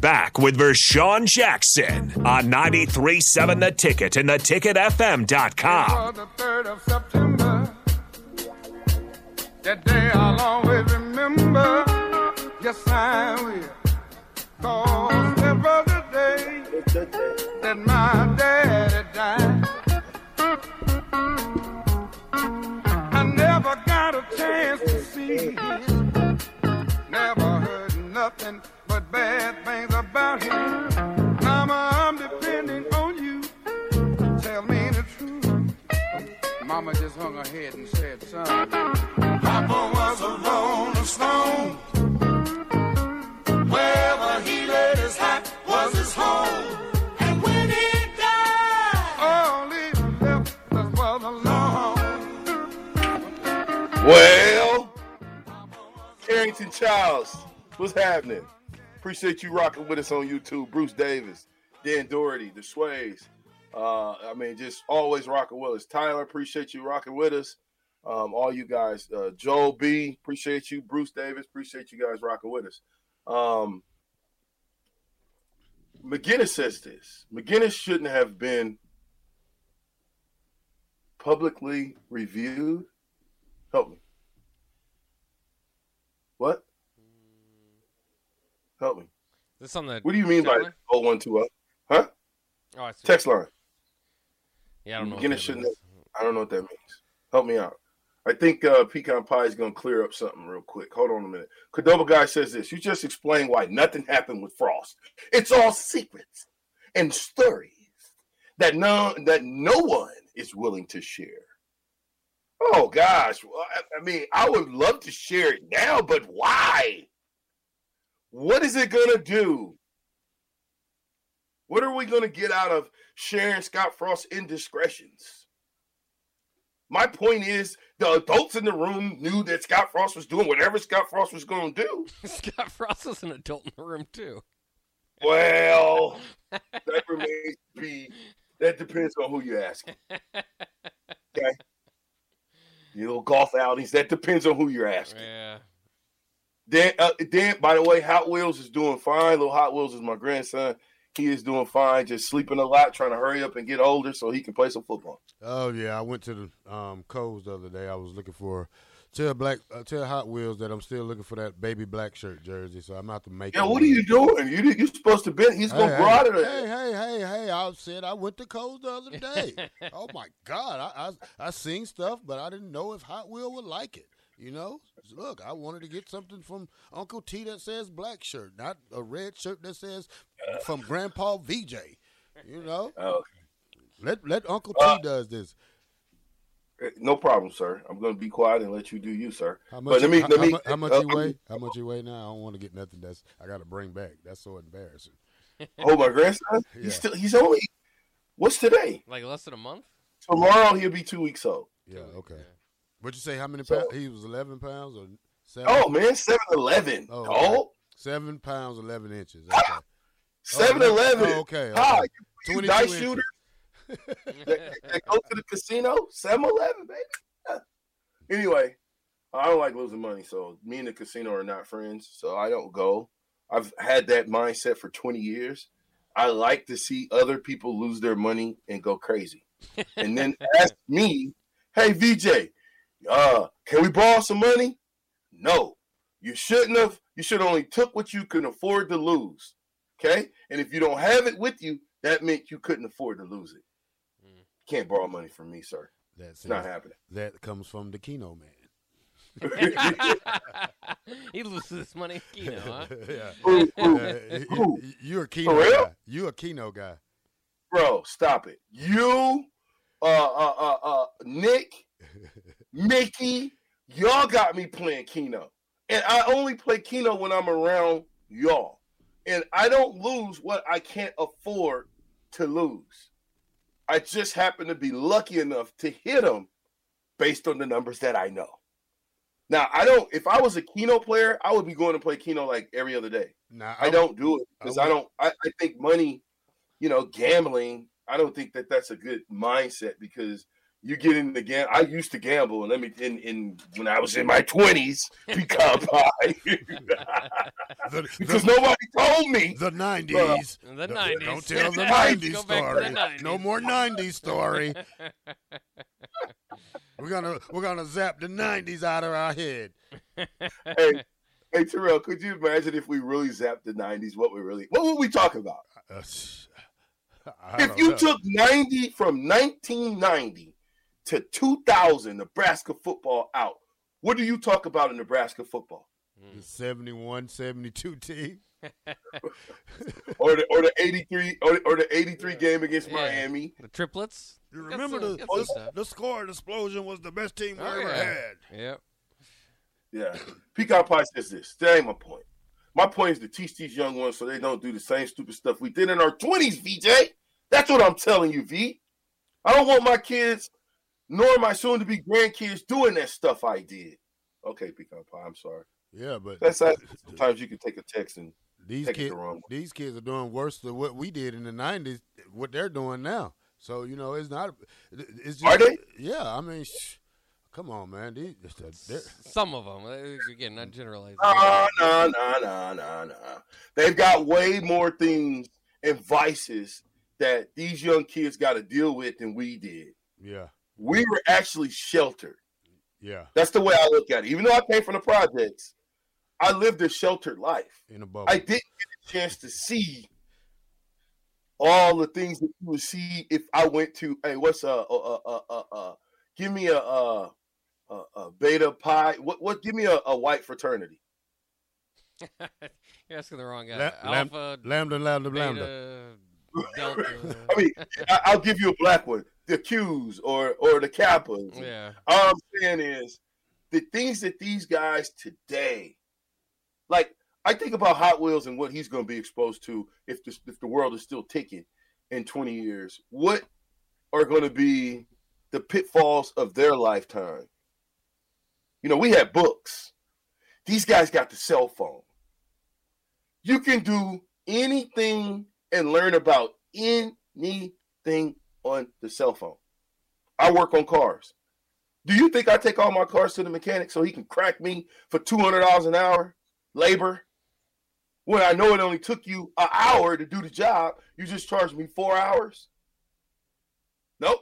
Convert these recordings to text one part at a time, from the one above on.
Back with Vershawn Jackson on 93.7 The Ticket and theticketfm.com. the 3rd of September. That day I'll always remember. Yes, I will. Cause the day that my daddy died. I never got a chance to see. Never heard nothing but bad things about him. Mama, I'm depending on you. Tell me the truth. Mama just hung her head and said, son, Papa was a rolling stone. Wherever he laid his hat was his home. And when he died, all left us was alone. Well, Carrington Childs, what's happening? Appreciate you rocking with us on YouTube. Bruce Davis, Dan Doherty, the Sways. Uh, I mean, just always rocking with us. Tyler, appreciate you rocking with us. Um, all you guys, uh, Joel B, appreciate you. Bruce Davis, appreciate you guys rocking with us. Um, McGinnis says this McGinnis shouldn't have been publicly reviewed. Help me. What? Help me. This on the What do you mean by line? 0120? Huh? Oh, I see. Text line. Yeah, I don't know. what that shouldn't. I don't know what that means. Help me out. I think uh, Pecan Pie is going to clear up something real quick. Hold on a minute. Cadoba guy says this. You just explained why nothing happened with Frost. It's all secrets and stories that no that no one is willing to share. Oh gosh, Well, I, I mean, I would love to share it now, but why? What is it going to do? What are we going to get out of sharing Scott Frost indiscretions? My point is, the adults in the room knew that Scott Frost was doing whatever Scott Frost was going to do. Scott Frost is an adult in the room too. Well, that remains to be. That depends on who you ask. Okay. You know, golf outings. That depends on who you're asking. Yeah. Dan, uh, Dan, by the way, Hot Wheels is doing fine. Little Hot Wheels is my grandson. He is doing fine, just sleeping a lot, trying to hurry up and get older so he can play some football. Oh yeah, I went to the um, Kohl's the other day. I was looking for tell black uh, tell Hot Wheels that I'm still looking for that baby black shirt jersey. So I'm out to make. Yeah, it what are one. you doing? You you're supposed to be. He's gonna Hey, go out hey, there. hey, hey, hey, hey! I said I went to Kohl's the other day. oh my God, I, I I seen stuff, but I didn't know if Hot Wheel would like it. You know, look, I wanted to get something from Uncle T that says black shirt, not a red shirt that says from Grandpa VJ. You know, Oh, let let Uncle Uh, T does this. no problem, sir. I'm gonna be quiet and let you do you, sir. How But much? let me how, let me. how, how much uh, you weigh? How much you weigh now? I don't want to get nothing that's I got to bring back. That's so embarrassing. Oh, my grandson. Yeah. He's still. He's only. What's today? Like less than a month? Tomorrow he'll be two weeks old. Yeah. Okay. What'd you say? How many So- pounds? He was eleven pounds or seven? Oh man, seven eleven. Oh, Oh, Seven pounds eleven inches. Okay. seven eleven. Oh, okay. Okay. you 22 dice inches. shooter that, that go to the casino. Seven eleven, baby. Yeah. Anyway, I don't like losing money, so me and the casino are not friends. So I don't go. I've had that mindset for twenty years. I like to see other people lose their money and go crazy, and then ask me, "Hey VJ, uh, can we borrow some money?" No, you shouldn't have. You should only took what you can afford to lose. Okay, and if you don't have it with you, that meant you couldn't afford to lose it. Mm. Can't borrow money from me, sir. That's not happening. That comes from the Keno man. he loses his money, you know, huh? yeah. Ooh, ooh, Uh, y- ooh. y- you a Keno For real? guy. You're a Keno guy. Bro, stop it. You, uh, uh, uh, uh, Nick, Mickey, y'all got me playing Keno. And I only play Keno when I'm around y'all. and I don't lose what I can't afford to lose. I just happen to be lucky enough to hit them based on the numbers that I know. Now, I don't. If I was a Keno player, I would be going to play Keno like every other day. Now, I don't do it because I would- don't. I, I think money, you know, gambling. I don't think that that's a good mindset because you get in the game. I used to gamble, and let me in in when I was in my twenties, become high The, because the, nobody told me. the 90s. The 90s. Don't tell the 90s go the story. 90s. No more 90s story. we're gonna we're gonna zap the 90s out of our head. hey, hey, Terrell, could you imagine if we really zapped the nineties? What we really? What would we talk about? Uh, If you know. took ninety from nineteen ninety to two thousand Nebraska football out, what do you talk about in Nebraska football? Hmm. the 71, 72 team. or the or the eighty three or, or the eighty three game against Yeah. Miami. The triplets. You remember some- the, the, the score explosion was the best team we Oh, ever yeah. had. Yep. Yeah, Peacock Pie says this. That ain't my point. My point is to teach these young ones so they don't do the same stupid stuff we did in our twenties. VJ, that's what I'm telling you, V. I don't want my kids nor my soon-to-be grandkids doing that stuff I did. Okay, Peacock Pie, I'm sorry. Yeah, but That's that. Sometimes you can take a text and these take it kids the wrong way. these kids are doing worse than what we did in the 90s what they're doing now. So, you know, it's not it's just Are they? Yeah, I mean, sh- come on, man. These they're, Some of them. Again, not generalizing. No, no, no, no, no, no. They've got way more things and vices that these young kids got to deal with than we did. yeah. We were actually sheltered. Yeah, That's the way I look at it. Even though I came from the projects, I lived a sheltered life. in a bubble. I didn't get a chance to see all the things that you would see if I went to. Hey, what's a, uh uh uh, uh give me a uh a, a beta pi. What what? Give me a, a white fraternity. You're asking the wrong guy. La- Alpha, lambda, lambda, lambda. beta, delta. I mean, I, I'll give you a black one, the Qs or or the Kappas. yeah. All I'm saying is the things that these guys today, like I think about Hot Wheels and what he's going to be exposed to if the if the world is still ticking in 20 years. What are going to be the pitfalls of their lifetime? You know, we had books. These guys got the cell phone. You can do anything and learn about anything on the cell phone. I work on cars. Do you think I take all my cars to the mechanic so he can crack me for two hundred dollars an hour labor? When I know it only took you an hour to do the job, you just charged me four hours. Nope,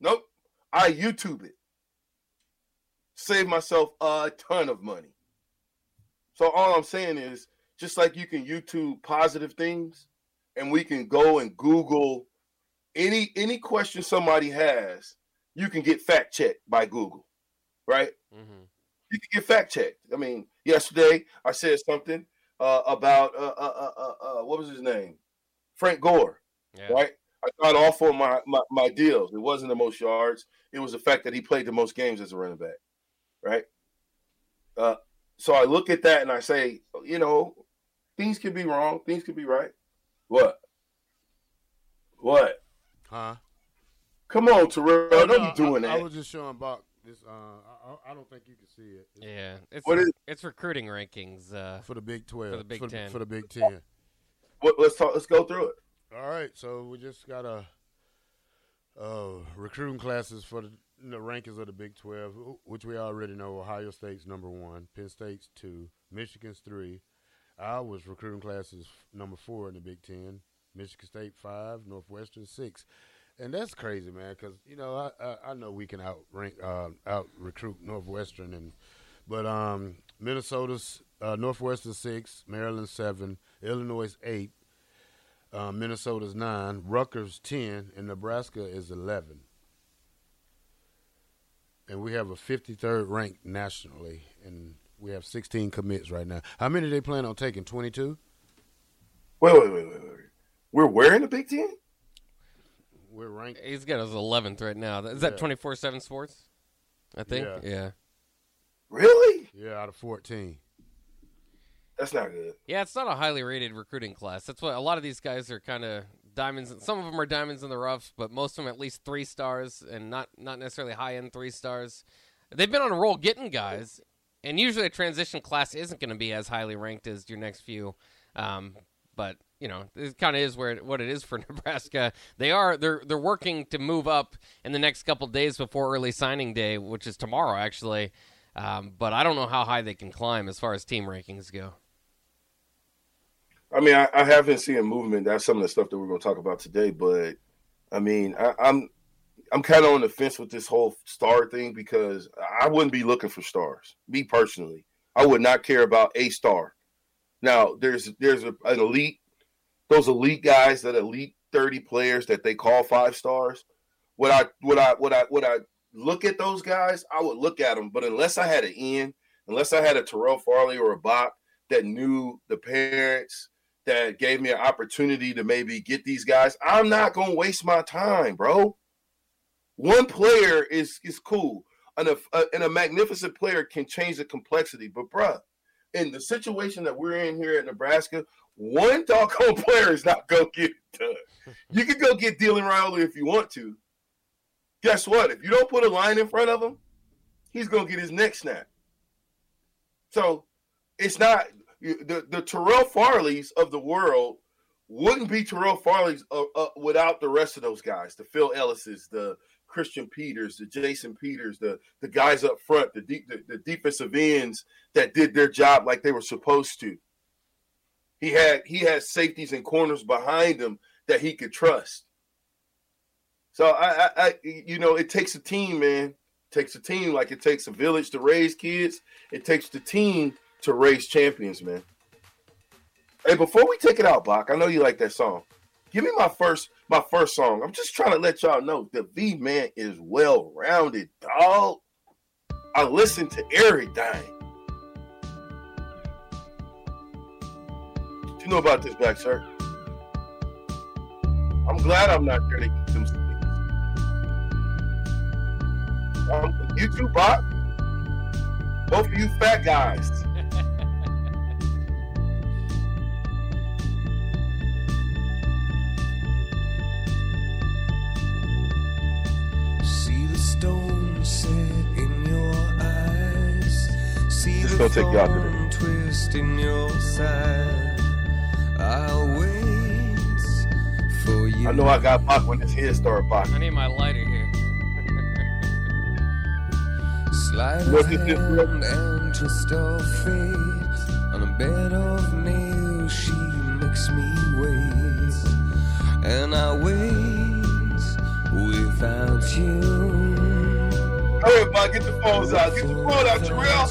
nope. I YouTube it. Save myself a ton of money. So all I'm saying is, just like you can YouTube positive things, and we can go and Google any any question somebody has, you can get fact checked by Google, right? hmm You can get fact checked. I mean, yesterday I said something uh, about uh, uh, uh, uh, uh, what was his name, Frank Gore, Yeah. right? I got off on my, my my deals. It wasn't the most yards. It was the fact that he played the most games as a running back, right? Uh, so I look at that and I say, you know, things could be wrong, things could be right. What? What? Huh? Come on, Terrell. Oh, Don't no, be doing I, that. I was just showing Bach this. Uh, I, I- I don't think you can see it. It's Yeah. It's What is- it's recruiting rankings. Uh, for the Big Twelve. the Big for, Ten. For the Big Ten. What, let's talk. Let's go through it. All right, so we just got a uh, recruiting classes for the, the rankings of the Big Twelve, which we already know. Ohio State's number one, Penn State's two, Michigan's three. I was recruiting classes number four in the Big Ten. Michigan State five, Northwestern six, and that's crazy, man. Because you know I, I I know we can out rank uh, out recruit Northwestern and but um Minnesota's uh, Northwestern six, Maryland seven, Illinois eight, uh, Minnesota's nine, Rutgers ten, and Nebraska is eleven. And we have a 53rd ranked nationally, and we have 16 commits right now. How many they plan on taking? 22. Wait, wait, wait, wait, wait. We're wearing the Big Ten. We're ranked. he's got his 11th right now. Is that Yeah. 24 7 sports? I think. Yeah. Yeah. Really? Yeah, out of 14. That's not good. Yeah, it's not a highly rated recruiting class. That's what a lot of these guys are kind of diamonds. Some of them are diamonds in the roughs, but most of them at least three stars and not not necessarily high end three stars. They've been on a roll getting guys, and usually a transition class isn't going to be as highly ranked as your next few. Um, but you know, it kind of is where what it is for Nebraska. They are they're they're working to move up in the next couple days before early signing day, which is tomorrow actually. Um, but I don't know how high they can climb as far as team rankings go. I mean, I, I haven't seen movement. That's some of the stuff that we're going to talk about today. But I mean, I, I'm I'm kind of on the fence with this whole star thing because I wouldn't be looking for stars. Me personally, I would not care about a star. Now, there's there's a, an elite, those elite guys, that elite thirty players that they call five stars. Would I would I would I would I look at those guys? I would look at them, but unless I had an in, unless I had a Terrell Farley or a Bach that knew the parents that gave me an opportunity to maybe get these guys, I'm not gonna waste my time, bro. One player is is cool, and a, a and a magnificent player can change the complexity. But bruh, in the situation that we're in here at Nebraska, one doggone player is not gonna get it done. You can go get Dylan Raiola if you want to. Guess what? If you don't put a line in front of him, he's gonna get his neck snapped. So it's not the the Terrell Farleys of the world wouldn't be Terrell Farley's uh, uh, without the rest of those guys, the Phil Ellis's, the Christian Peters, the Jason Peters, the the guys up front, the deep the, the defensive ends that did their job like they were supposed to. He had he had safeties and corners behind him that he could trust. So I, I, I you know, it takes a team, man. It takes a team like it takes a village to raise kids. It takes the team to raise champions, man. Hey, before we take it out, Bach, I know you like that song. Give me my first my first song. I'm just trying to let y'all know the V man is well rounded, dog. I listen to everything. You know about this, Black Sir? I'm glad I'm not there to eat them. Um, you too, Bach. Both of you fat guys. See the stone set in your eyes. See Just the gonna take you out to twist in your side. You. I know I got Bach when his head started Bach. I need my lighter here. Slide What of did this hand look- and twist of fate. On a bed of nails, she makes me wait. And I wait without you. Hey, everybody, get the phones out. Get the phone out, Terrell.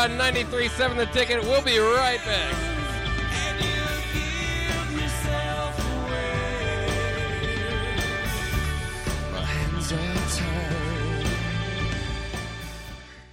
On 93.7 The Ticket. We'll be right back.